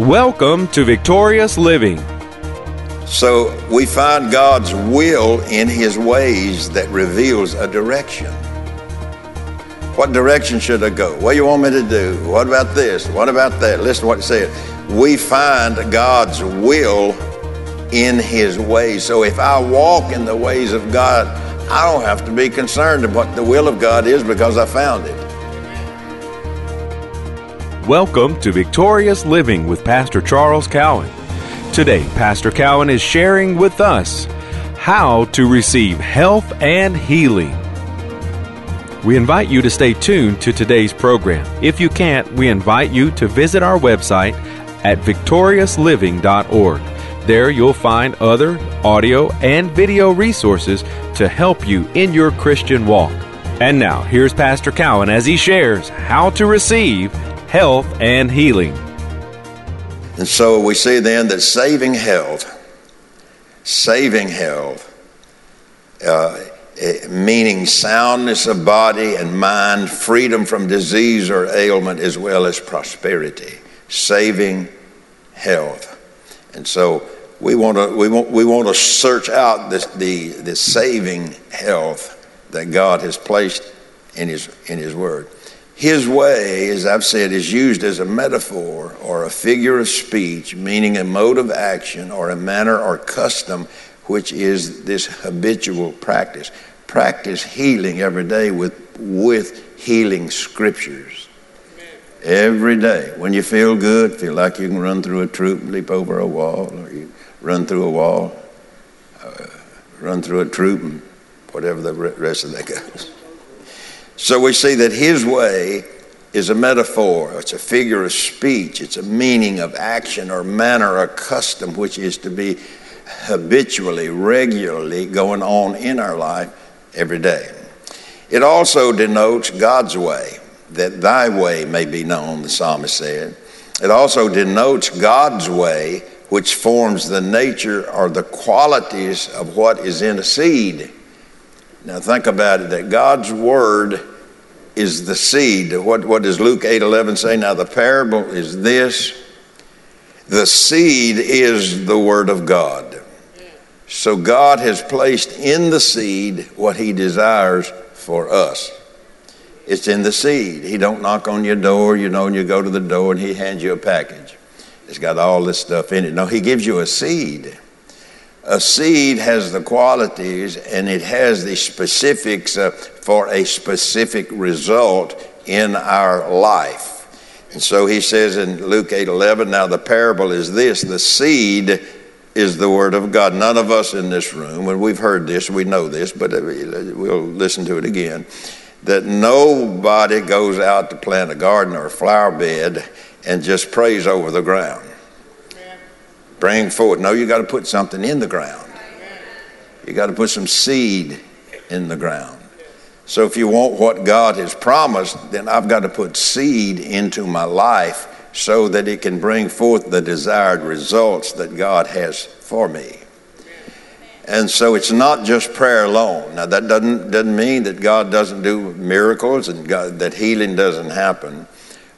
Welcome to Victorious Living. So we find God's will in His ways that reveals a direction. What direction should I go? What do you want me to do? What about this? What about that? Listen to what it said. We find God's will in His ways. So if I walk in the ways of God, I don't have to be concerned about the will of God is because I found it. Welcome to Victorious Living with Pastor Charles Cowan. Today, Pastor Cowan is sharing with us how to receive health and healing. We invite you to stay tuned to today's program. If you can't, we invite you to visit our website at victoriousliving.org. There you'll find other audio and video resources to help you in your Christian walk. And now, here's Pastor Cowan as he shares how to receive health and healing. And so we see then that saving health, saving health, uh, meaning soundness of body and mind, freedom from disease or ailment, as well as prosperity, saving health. And so we want to we want we want to search out this the the saving health that God has placed in his in his word. His way, as I've said, is used as a metaphor or a figure of speech, meaning a mode of action or a manner or custom, which is this habitual practice. Practice healing every day with, with healing scriptures. Every day. When you feel good, feel like you can run through a troop, leap over a wall, or you run through a wall, uh, run through a troop, and whatever the rest of that goes. So we see that his way is a metaphor, it's a figure of speech, it's a meaning of action or manner or custom which is to be habitually, regularly going on in our life every day. It also denotes God's way, that thy way may be known, the psalmist said. It also denotes God's way, which forms the nature or the qualities of what is in a seed. Now think about it that God's word is the seed. What, what does Luke 8 11 say? Now the parable is this the seed is the word of God. So God has placed in the seed what he desires for us. It's in the seed. He don't knock on your door, you know, and you go to the door and he hands you a package. It's got all this stuff in it. No, he gives you a seed a seed has the qualities and it has the specifics uh, for a specific result in our life. And so he says in Luke 8 11, now the parable is this the seed is the word of God. None of us in this room, and we've heard this, we know this, but uh, we'll listen to it again, that nobody goes out to plant a garden or a flower bed and just prays over the ground bring forth. No, you got to put something in the ground. You got to put some seed in the ground. So if you want what God has promised, then I've got to put seed into my life so that it can bring forth the desired results that God has for me. And so it's not just prayer alone. Now that doesn't doesn't mean that God doesn't do miracles and God, that healing doesn't happen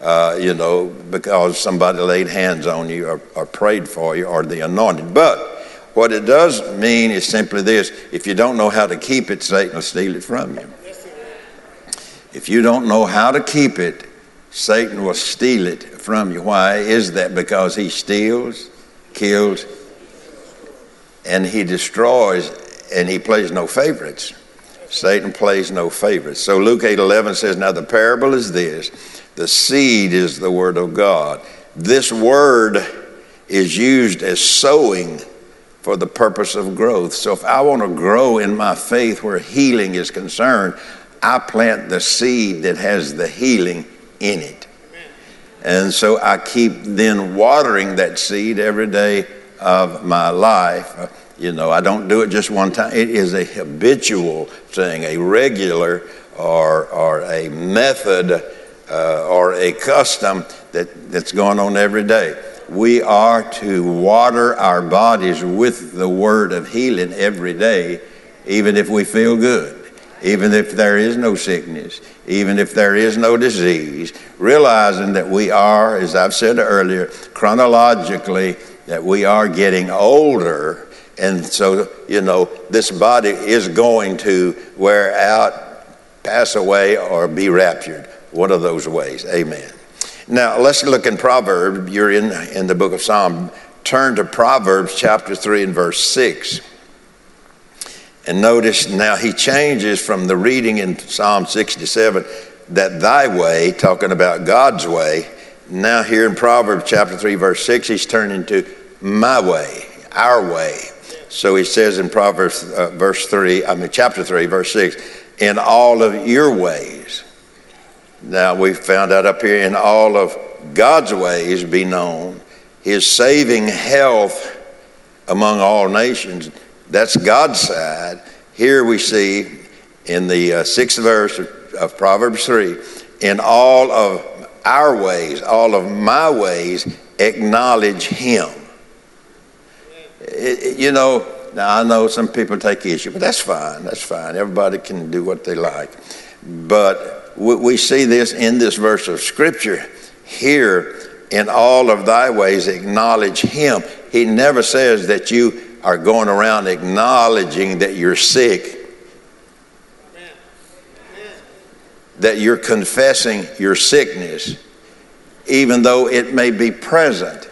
uh, you know, because somebody laid hands on you or, or prayed for you or the anointed. But what it does mean is simply this if you don't know how to keep it, Satan will steal it from you. If you don't know how to keep it, Satan will steal it from you. Why is that? Because he steals, kills, and he destroys, and he plays no favorites. Satan plays no favorites. So Luke 8 11 says, Now the parable is this the seed is the Word of God. This word is used as sowing for the purpose of growth. So if I want to grow in my faith where healing is concerned, I plant the seed that has the healing in it. And so I keep then watering that seed every day of my life. You know, I don't do it just one time. It is a habitual thing, a regular or, or a method uh, or a custom that, that's going on every day. We are to water our bodies with the word of healing every day, even if we feel good. even if there is no sickness, even if there is no disease, realizing that we are, as I've said earlier, chronologically, that we are getting older. And so, you know, this body is going to wear out, pass away, or be raptured. One of those ways. Amen. Now, let's look in Proverbs. You're in, in the book of Psalm. Turn to Proverbs chapter 3 and verse 6. And notice now he changes from the reading in Psalm 67 that thy way, talking about God's way. Now, here in Proverbs chapter 3, verse 6, he's turning to my way, our way. So he says in Proverbs uh, verse 3, I mean, chapter 3, verse 6, in all of your ways. Now, we found out up here, in all of God's ways be known, his saving health among all nations that's God's side. Here we see in the uh, sixth verse of, of Proverbs 3 in all of our ways, all of my ways, acknowledge Him. You know, now I know some people take issue, but that's fine. That's fine. Everybody can do what they like. But we see this in this verse of Scripture here in all of thy ways, acknowledge Him. He never says that you are going around acknowledging that you're sick, that you're confessing your sickness, even though it may be present.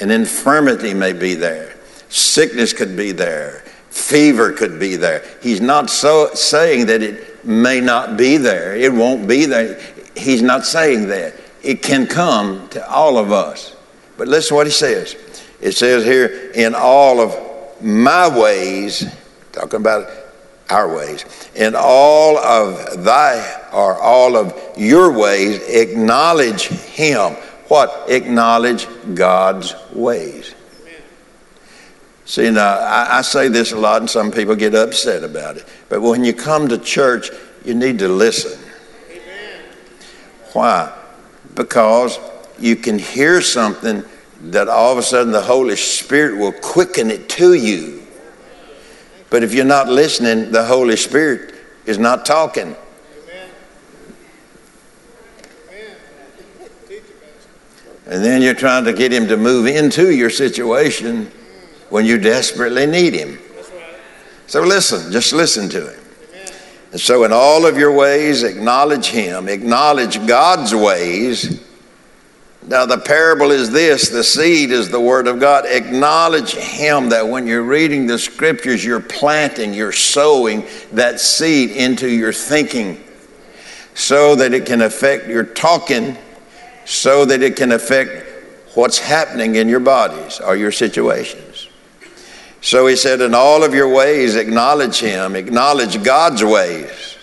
An infirmity may be there, sickness could be there, fever could be there. He's not so saying that it may not be there, it won't be there. He's not saying that. It can come to all of us. But listen what he says. It says here, in all of my ways, talking about our ways, in all of thy or all of your ways, acknowledge him. What? Acknowledge God's ways. See, now, I, I, say this a lot, and some people get upset about it. But when you come to church, you need to listen. Amen. Why? Because you can hear something that all of a sudden the Holy Spirit will quicken it to you. But if you're not listening, the Holy Spirit is not talking. And then you're trying to get him to move into your situation when you desperately need him. So listen, just listen to him. And so, in all of your ways, acknowledge him, acknowledge God's ways now, the parable is this the seed is the Word of God. Acknowledge Him that when you're reading the Scriptures, you're planting, you're sowing that seed into your thinking so that it can affect your talking, so that it can affect what's happening in your bodies or your situations. So he said, In all of your ways, acknowledge Him, acknowledge God's ways,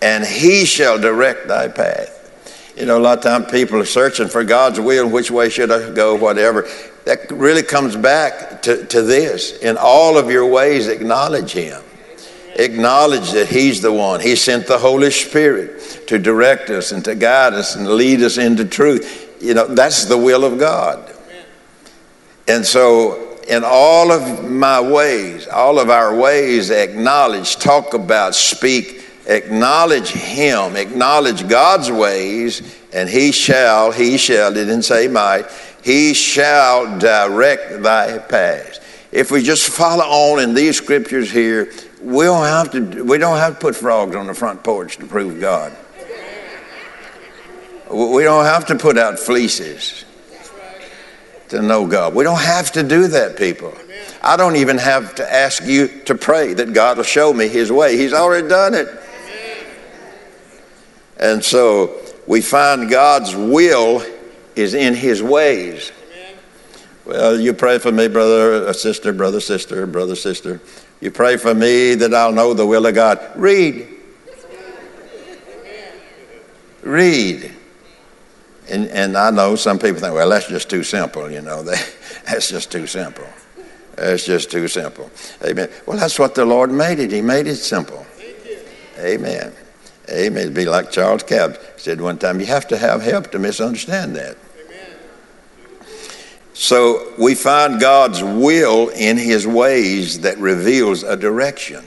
and He shall direct thy path. You know, a lot of times people are searching for God's will, which way should I go, whatever. That really comes back to, to this. In all of your ways, acknowledge Him. Acknowledge that He's the one. He sent the Holy Spirit to direct us and to guide us and lead us into truth. You know, that's the will of God. And so, in all of my ways, all of our ways, acknowledge, talk about, speak, acknowledge him, acknowledge God's ways, and he shall, he shall, didn't say might, he shall direct thy paths. If we just follow on in these scriptures here, we don't have to, we don't have to put frogs on the front porch to prove God. We don't have to put out fleeces to know God. We don't have to do that, people. I don't even have to ask you to pray that God will show me his way. He's already done it. And so we find God's will is in his ways. Well, you pray for me, brother, sister, brother, sister, brother, sister. You pray for me that I'll know the will of God. Read. Read. And, and I know some people think, well, that's just too simple, you know. that's just too simple. That's just too simple. Amen. Well, that's what the Lord made it. He made it simple. Amen. Amen. It'd be like Charles Capps said one time, you have to have help to misunderstand that. Amen. So we find God's will in his ways that reveals a direction.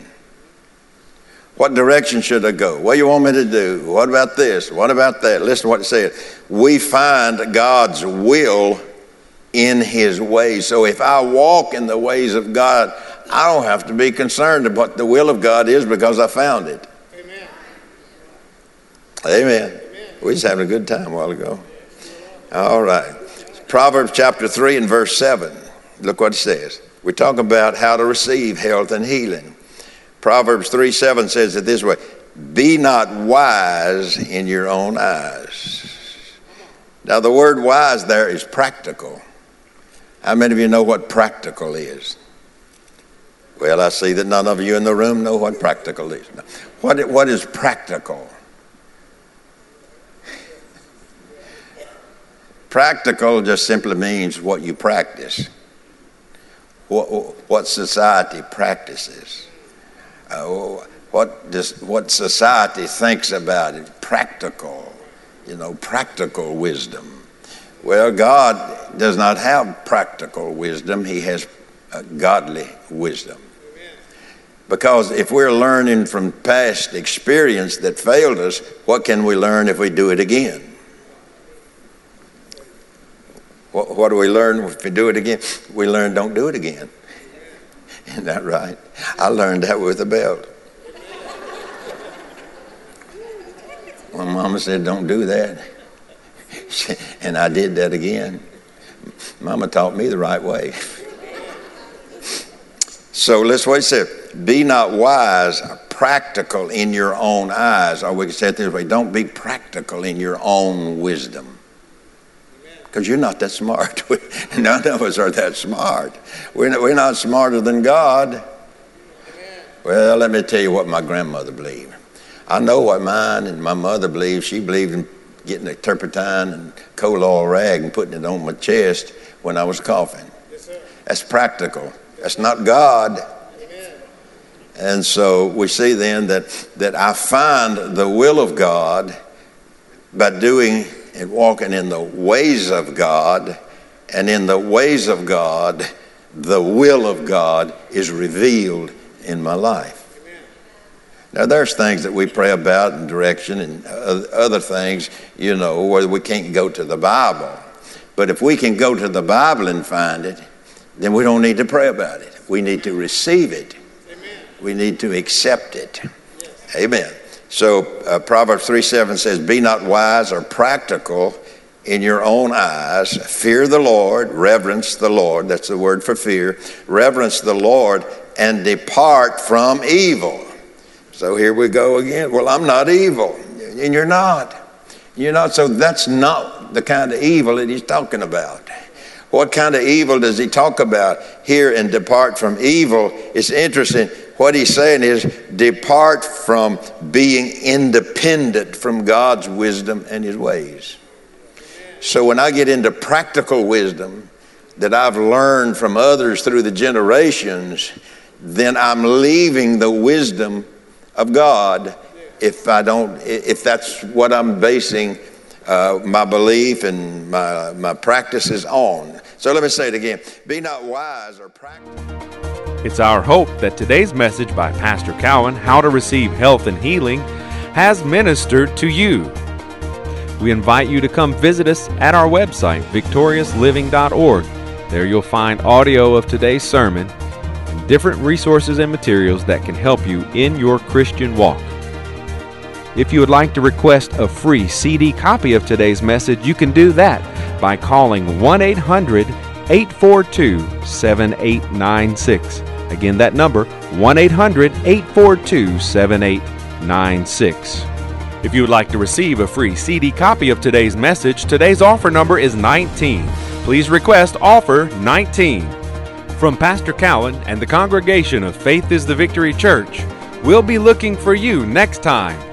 What direction should I go? What do you want me to do? What about this? What about that? Listen to what it said. We find God's will in His ways. So if I walk in the ways of God, I don't have to be concerned about what the will of God is because I found it. Amen. Amen. Amen. We just having a good time a while ago. All right. Proverbs chapter 3 and verse 7. Look what it says. We're talking about how to receive health and healing. Proverbs 3 7 says it this way Be not wise in your own eyes. Now, the word wise there is practical. How many of you know what practical is? Well, I see that none of you in the room know what practical is. What, what is practical? Practical just simply means what you practice, what, what society practices uh, what, does, what society thinks about it, practical, you know, practical wisdom. Well, God does not have practical wisdom, He has uh, godly wisdom. Because if we're learning from past experience that failed us, what can we learn if we do it again? What, what do we learn if we do it again? We learn don't do it again. Isn't that right? I learned that with a belt. My mama said, Don't do that. And I did that again. Mama taught me the right way. So let's what it said. Be not wise, practical in your own eyes. Or we can say it this way don't be practical in your own wisdom because you're not that smart. None of us are that smart. We're not, we're not smarter than God. Well, let me tell you what my grandmother believed. I know what mine and my mother believed. She believed in getting a turpentine and coal oil rag and putting it on my chest when I was coughing. Yes, That's practical. That's not God. Amen. And so we see then that, that I find the will of God by doing and walking in the ways of God, and in the ways of God, the will of God is revealed in my life. Now, there's things that we pray about in direction and other things, you know, where we can't go to the Bible. But if we can go to the Bible and find it, then we don't need to pray about it. We need to receive it. Amen. We need to accept it. Yes. Amen. So uh, Proverbs 3 7 says, Be not wise or practical in your own eyes. Fear the Lord, reverence the Lord. That's the word for fear. Reverence the Lord and depart from evil. So here we go again. Well, I'm not evil. And you're not. You're not. So that's not the kind of evil that he's talking about. What kind of evil does he talk about here and depart from evil? It's interesting what he's saying is depart from being independent from God's wisdom and his ways. So when I get into practical wisdom that I've learned from others through the generations, then I'm leaving the wisdom of God if I don't if that's what I'm basing uh, my belief and my my practices on. So let me say it again: Be not wise or practical. It's our hope that today's message by Pastor Cowan, How to Receive Health and Healing, has ministered to you. We invite you to come visit us at our website, victoriousliving.org. There you'll find audio of today's sermon and different resources and materials that can help you in your Christian walk. If you would like to request a free CD copy of today's message, you can do that by calling 1 800 842 7896. Again, that number 1 800 842 7896. If you would like to receive a free CD copy of today's message, today's offer number is 19. Please request offer 19. From Pastor Cowan and the congregation of Faith is the Victory Church, we'll be looking for you next time